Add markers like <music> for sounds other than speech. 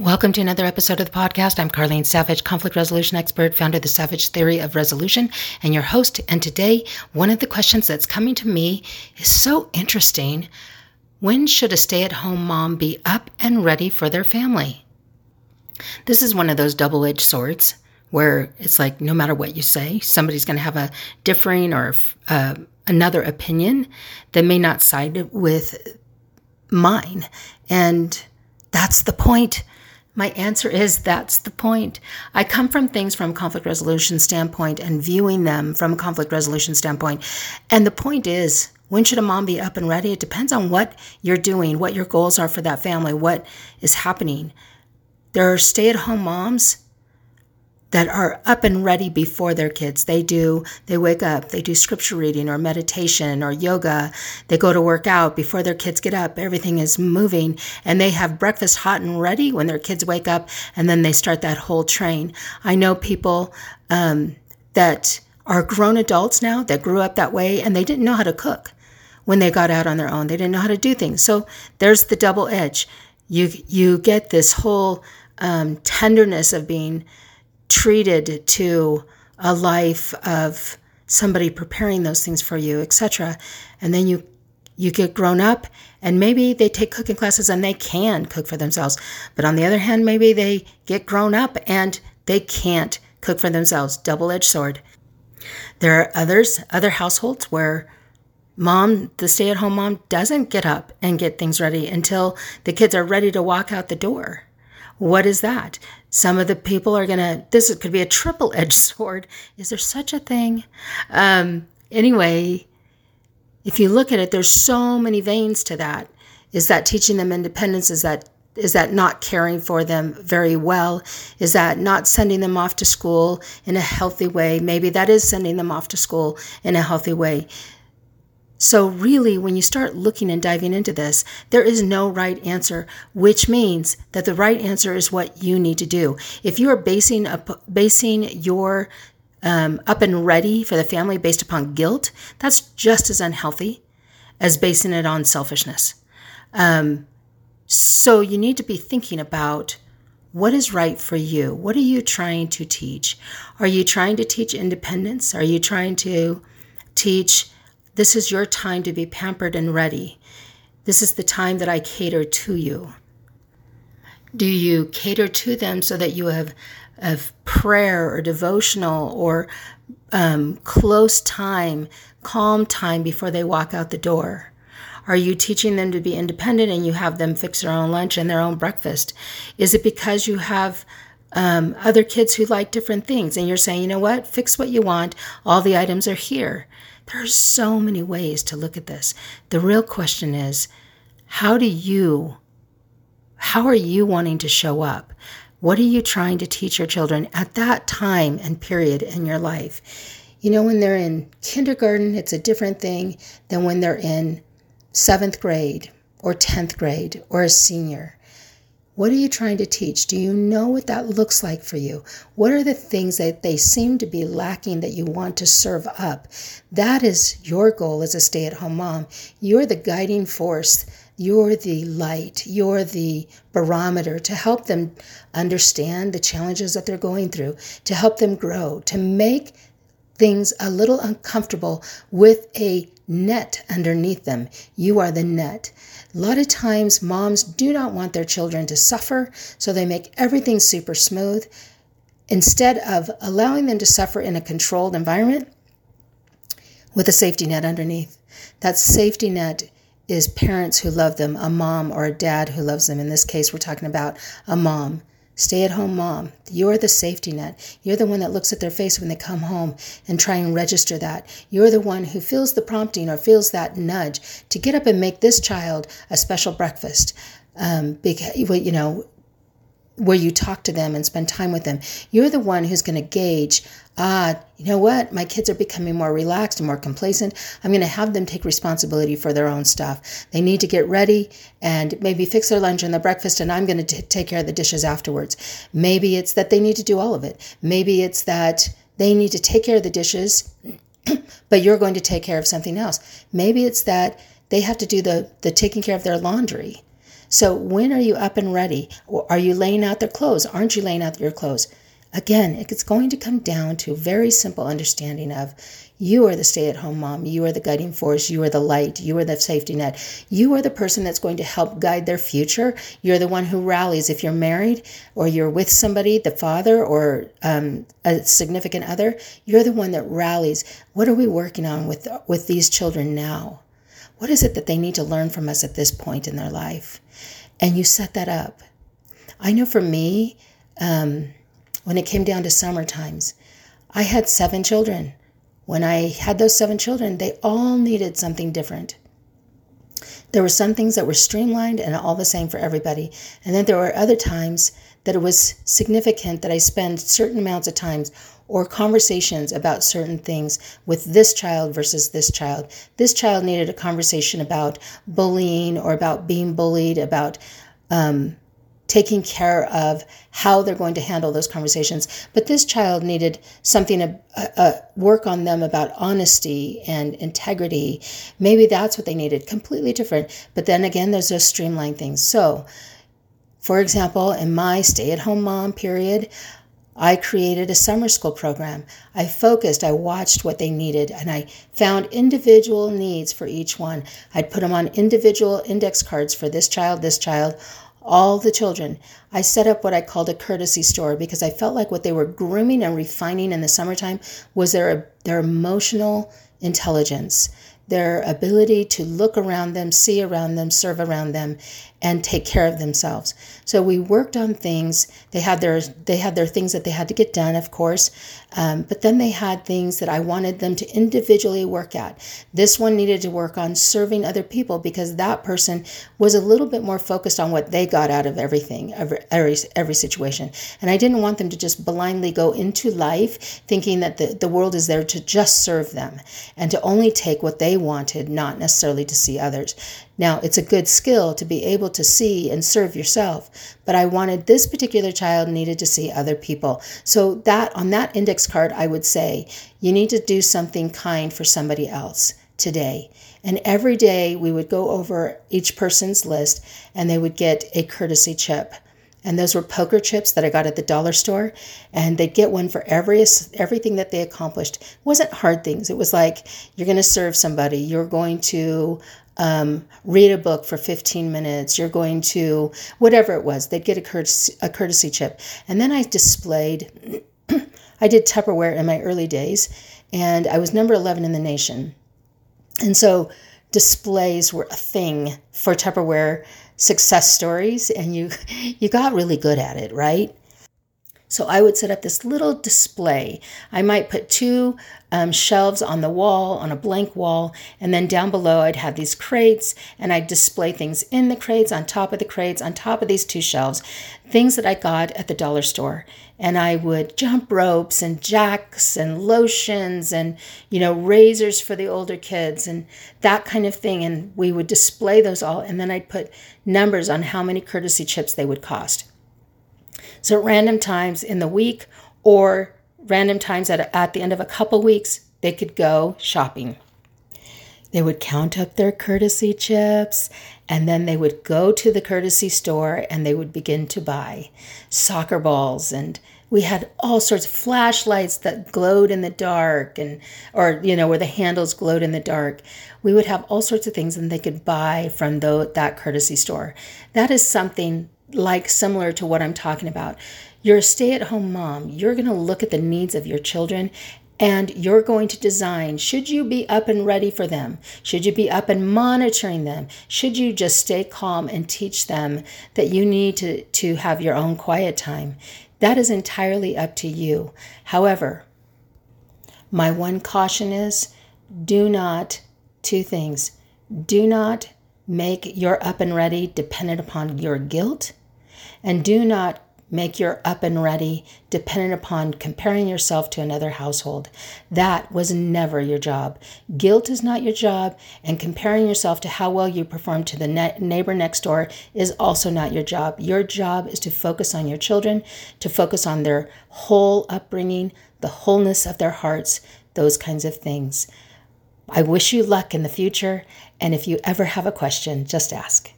Welcome to another episode of the podcast. I'm Carlene Savage, conflict resolution expert, founder of the Savage Theory of Resolution, and your host. And today, one of the questions that's coming to me is so interesting. When should a stay at home mom be up and ready for their family? This is one of those double edged swords where it's like no matter what you say, somebody's going to have a differing or uh, another opinion that may not side with mine. And that's the point my answer is that's the point. I come from things from conflict resolution standpoint and viewing them from a conflict resolution standpoint. And the point is, when should a mom be up and ready? It depends on what you're doing, what your goals are for that family, what is happening. There are stay at home moms that are up and ready before their kids. They do, they wake up, they do scripture reading or meditation or yoga. They go to work out before their kids get up. Everything is moving and they have breakfast hot and ready when their kids wake up and then they start that whole train. I know people um, that are grown adults now that grew up that way and they didn't know how to cook when they got out on their own. They didn't know how to do things. So there's the double edge. You, you get this whole um, tenderness of being treated to a life of somebody preparing those things for you, etc. And then you you get grown up and maybe they take cooking classes and they can cook for themselves. But on the other hand, maybe they get grown up and they can't cook for themselves. Double-edged sword. There are others, other households where mom, the stay-at-home mom doesn't get up and get things ready until the kids are ready to walk out the door. What is that? Some of the people are going to, this could be a triple edged <laughs> sword. Is there such a thing? Um, anyway, if you look at it, there's so many veins to that. Is that teaching them independence? Is that is that not caring for them very well? Is that not sending them off to school in a healthy way? Maybe that is sending them off to school in a healthy way. So, really, when you start looking and diving into this, there is no right answer, which means that the right answer is what you need to do. If you are basing up, basing your um, up and ready for the family based upon guilt, that's just as unhealthy as basing it on selfishness. Um, so, you need to be thinking about what is right for you. What are you trying to teach? Are you trying to teach independence? Are you trying to teach? This is your time to be pampered and ready. This is the time that I cater to you. Do you cater to them so that you have of prayer or devotional or um, close time, calm time before they walk out the door? Are you teaching them to be independent and you have them fix their own lunch and their own breakfast? Is it because you have um, other kids who like different things and you're saying, you know what, fix what you want, all the items are here? There are so many ways to look at this. The real question is how do you, how are you wanting to show up? What are you trying to teach your children at that time and period in your life? You know, when they're in kindergarten, it's a different thing than when they're in seventh grade or 10th grade or a senior. What are you trying to teach? Do you know what that looks like for you? What are the things that they seem to be lacking that you want to serve up? That is your goal as a stay at home mom. You're the guiding force. You're the light. You're the barometer to help them understand the challenges that they're going through, to help them grow, to make things a little uncomfortable with a net underneath them. You are the net. A lot of times, moms do not want their children to suffer, so they make everything super smooth. Instead of allowing them to suffer in a controlled environment with a safety net underneath. That safety net is parents who love them, a mom or a dad who loves them. In this case, we're talking about a mom Stay at home mom. You're the safety net. You're the one that looks at their face when they come home and try and register that. You're the one who feels the prompting or feels that nudge to get up and make this child a special breakfast. Um, because, you know, where you talk to them and spend time with them. You're the one who's going to gauge, ah, you know what? My kids are becoming more relaxed and more complacent. I'm going to have them take responsibility for their own stuff. They need to get ready and maybe fix their lunch and their breakfast, and I'm going to take care of the dishes afterwards. Maybe it's that they need to do all of it. Maybe it's that they need to take care of the dishes, <clears throat> but you're going to take care of something else. Maybe it's that they have to do the, the taking care of their laundry So when are you up and ready? Are you laying out their clothes? Aren't you laying out your clothes? Again, it's going to come down to a very simple understanding of you are the stay at home mom. You are the guiding force. You are the light. You are the safety net. You are the person that's going to help guide their future. You're the one who rallies. If you're married or you're with somebody, the father or um, a significant other, you're the one that rallies. What are we working on with, with these children now? What is it that they need to learn from us at this point in their life? And you set that up. I know for me, um, when it came down to summer times. I had seven children. When I had those seven children, they all needed something different. There were some things that were streamlined and all the same for everybody. And then there were other times that it was significant that I spend certain amounts of times or conversations about certain things with this child versus this child. This child needed a conversation about bullying or about being bullied, about um, taking care of how they're going to handle those conversations. But this child needed something to uh, uh, work on them about honesty and integrity. Maybe that's what they needed, completely different. But then again, there's those streamlined things. So, for example, in my stay at home mom period, I created a summer school program. I focused, I watched what they needed, and I found individual needs for each one. I'd put them on individual index cards for this child, this child, all the children. I set up what I called a courtesy store because I felt like what they were grooming and refining in the summertime was their their emotional intelligence their ability to look around them, see around them, serve around them, and take care of themselves. So we worked on things. They had their they had their things that they had to get done, of course, um, but then they had things that I wanted them to individually work at. This one needed to work on serving other people because that person was a little bit more focused on what they got out of everything, every every, every situation. And I didn't want them to just blindly go into life thinking that the, the world is there to just serve them and to only take what they wanted, not necessarily to see others. Now, it's a good skill to be able to see and serve yourself, but I wanted this particular child needed to see other people. So that on that index card, I would say, you need to do something kind for somebody else today. And every day we would go over each person's list and they would get a courtesy chip. And those were poker chips that I got at the dollar store. And they'd get one for every everything that they accomplished. It wasn't hard things. It was like you're going to serve somebody. You're going to um, read a book for 15 minutes. You're going to whatever it was. They'd get a courtesy, a courtesy chip. And then I displayed. I did Tupperware in my early days, and I was number 11 in the nation. And so displays were a thing for Tupperware success stories and you <laughs> you got really good at it, right? So I would set up this little display. I might put two um, shelves on the wall, on a blank wall, and then down below I'd have these crates and I'd display things in the crates, on top of the crates, on top of these two shelves, things that I got at the dollar store. And I would jump ropes and jacks and lotions and, you know, razors for the older kids and that kind of thing. And we would display those all. And then I'd put numbers on how many courtesy chips they would cost. So random times in the week or random times at, at the end of a couple weeks, they could go shopping. They would count up their courtesy chips and then they would go to the courtesy store and they would begin to buy soccer balls. And we had all sorts of flashlights that glowed in the dark and or you know where the handles glowed in the dark. We would have all sorts of things and they could buy from the, that courtesy store. That is something like similar to what I'm talking about. You're a stay at home mom. You're going to look at the needs of your children and you're going to design should you be up and ready for them? Should you be up and monitoring them? Should you just stay calm and teach them that you need to, to have your own quiet time? That is entirely up to you. However, my one caution is do not, two things, do not make your up and ready dependent upon your guilt and do not make your up and ready dependent upon comparing yourself to another household. That was never your job. Guilt is not your job, and comparing yourself to how well you perform to the ne- neighbor next door is also not your job. Your job is to focus on your children, to focus on their whole upbringing, the wholeness of their hearts, those kinds of things. I wish you luck in the future, and if you ever have a question, just ask.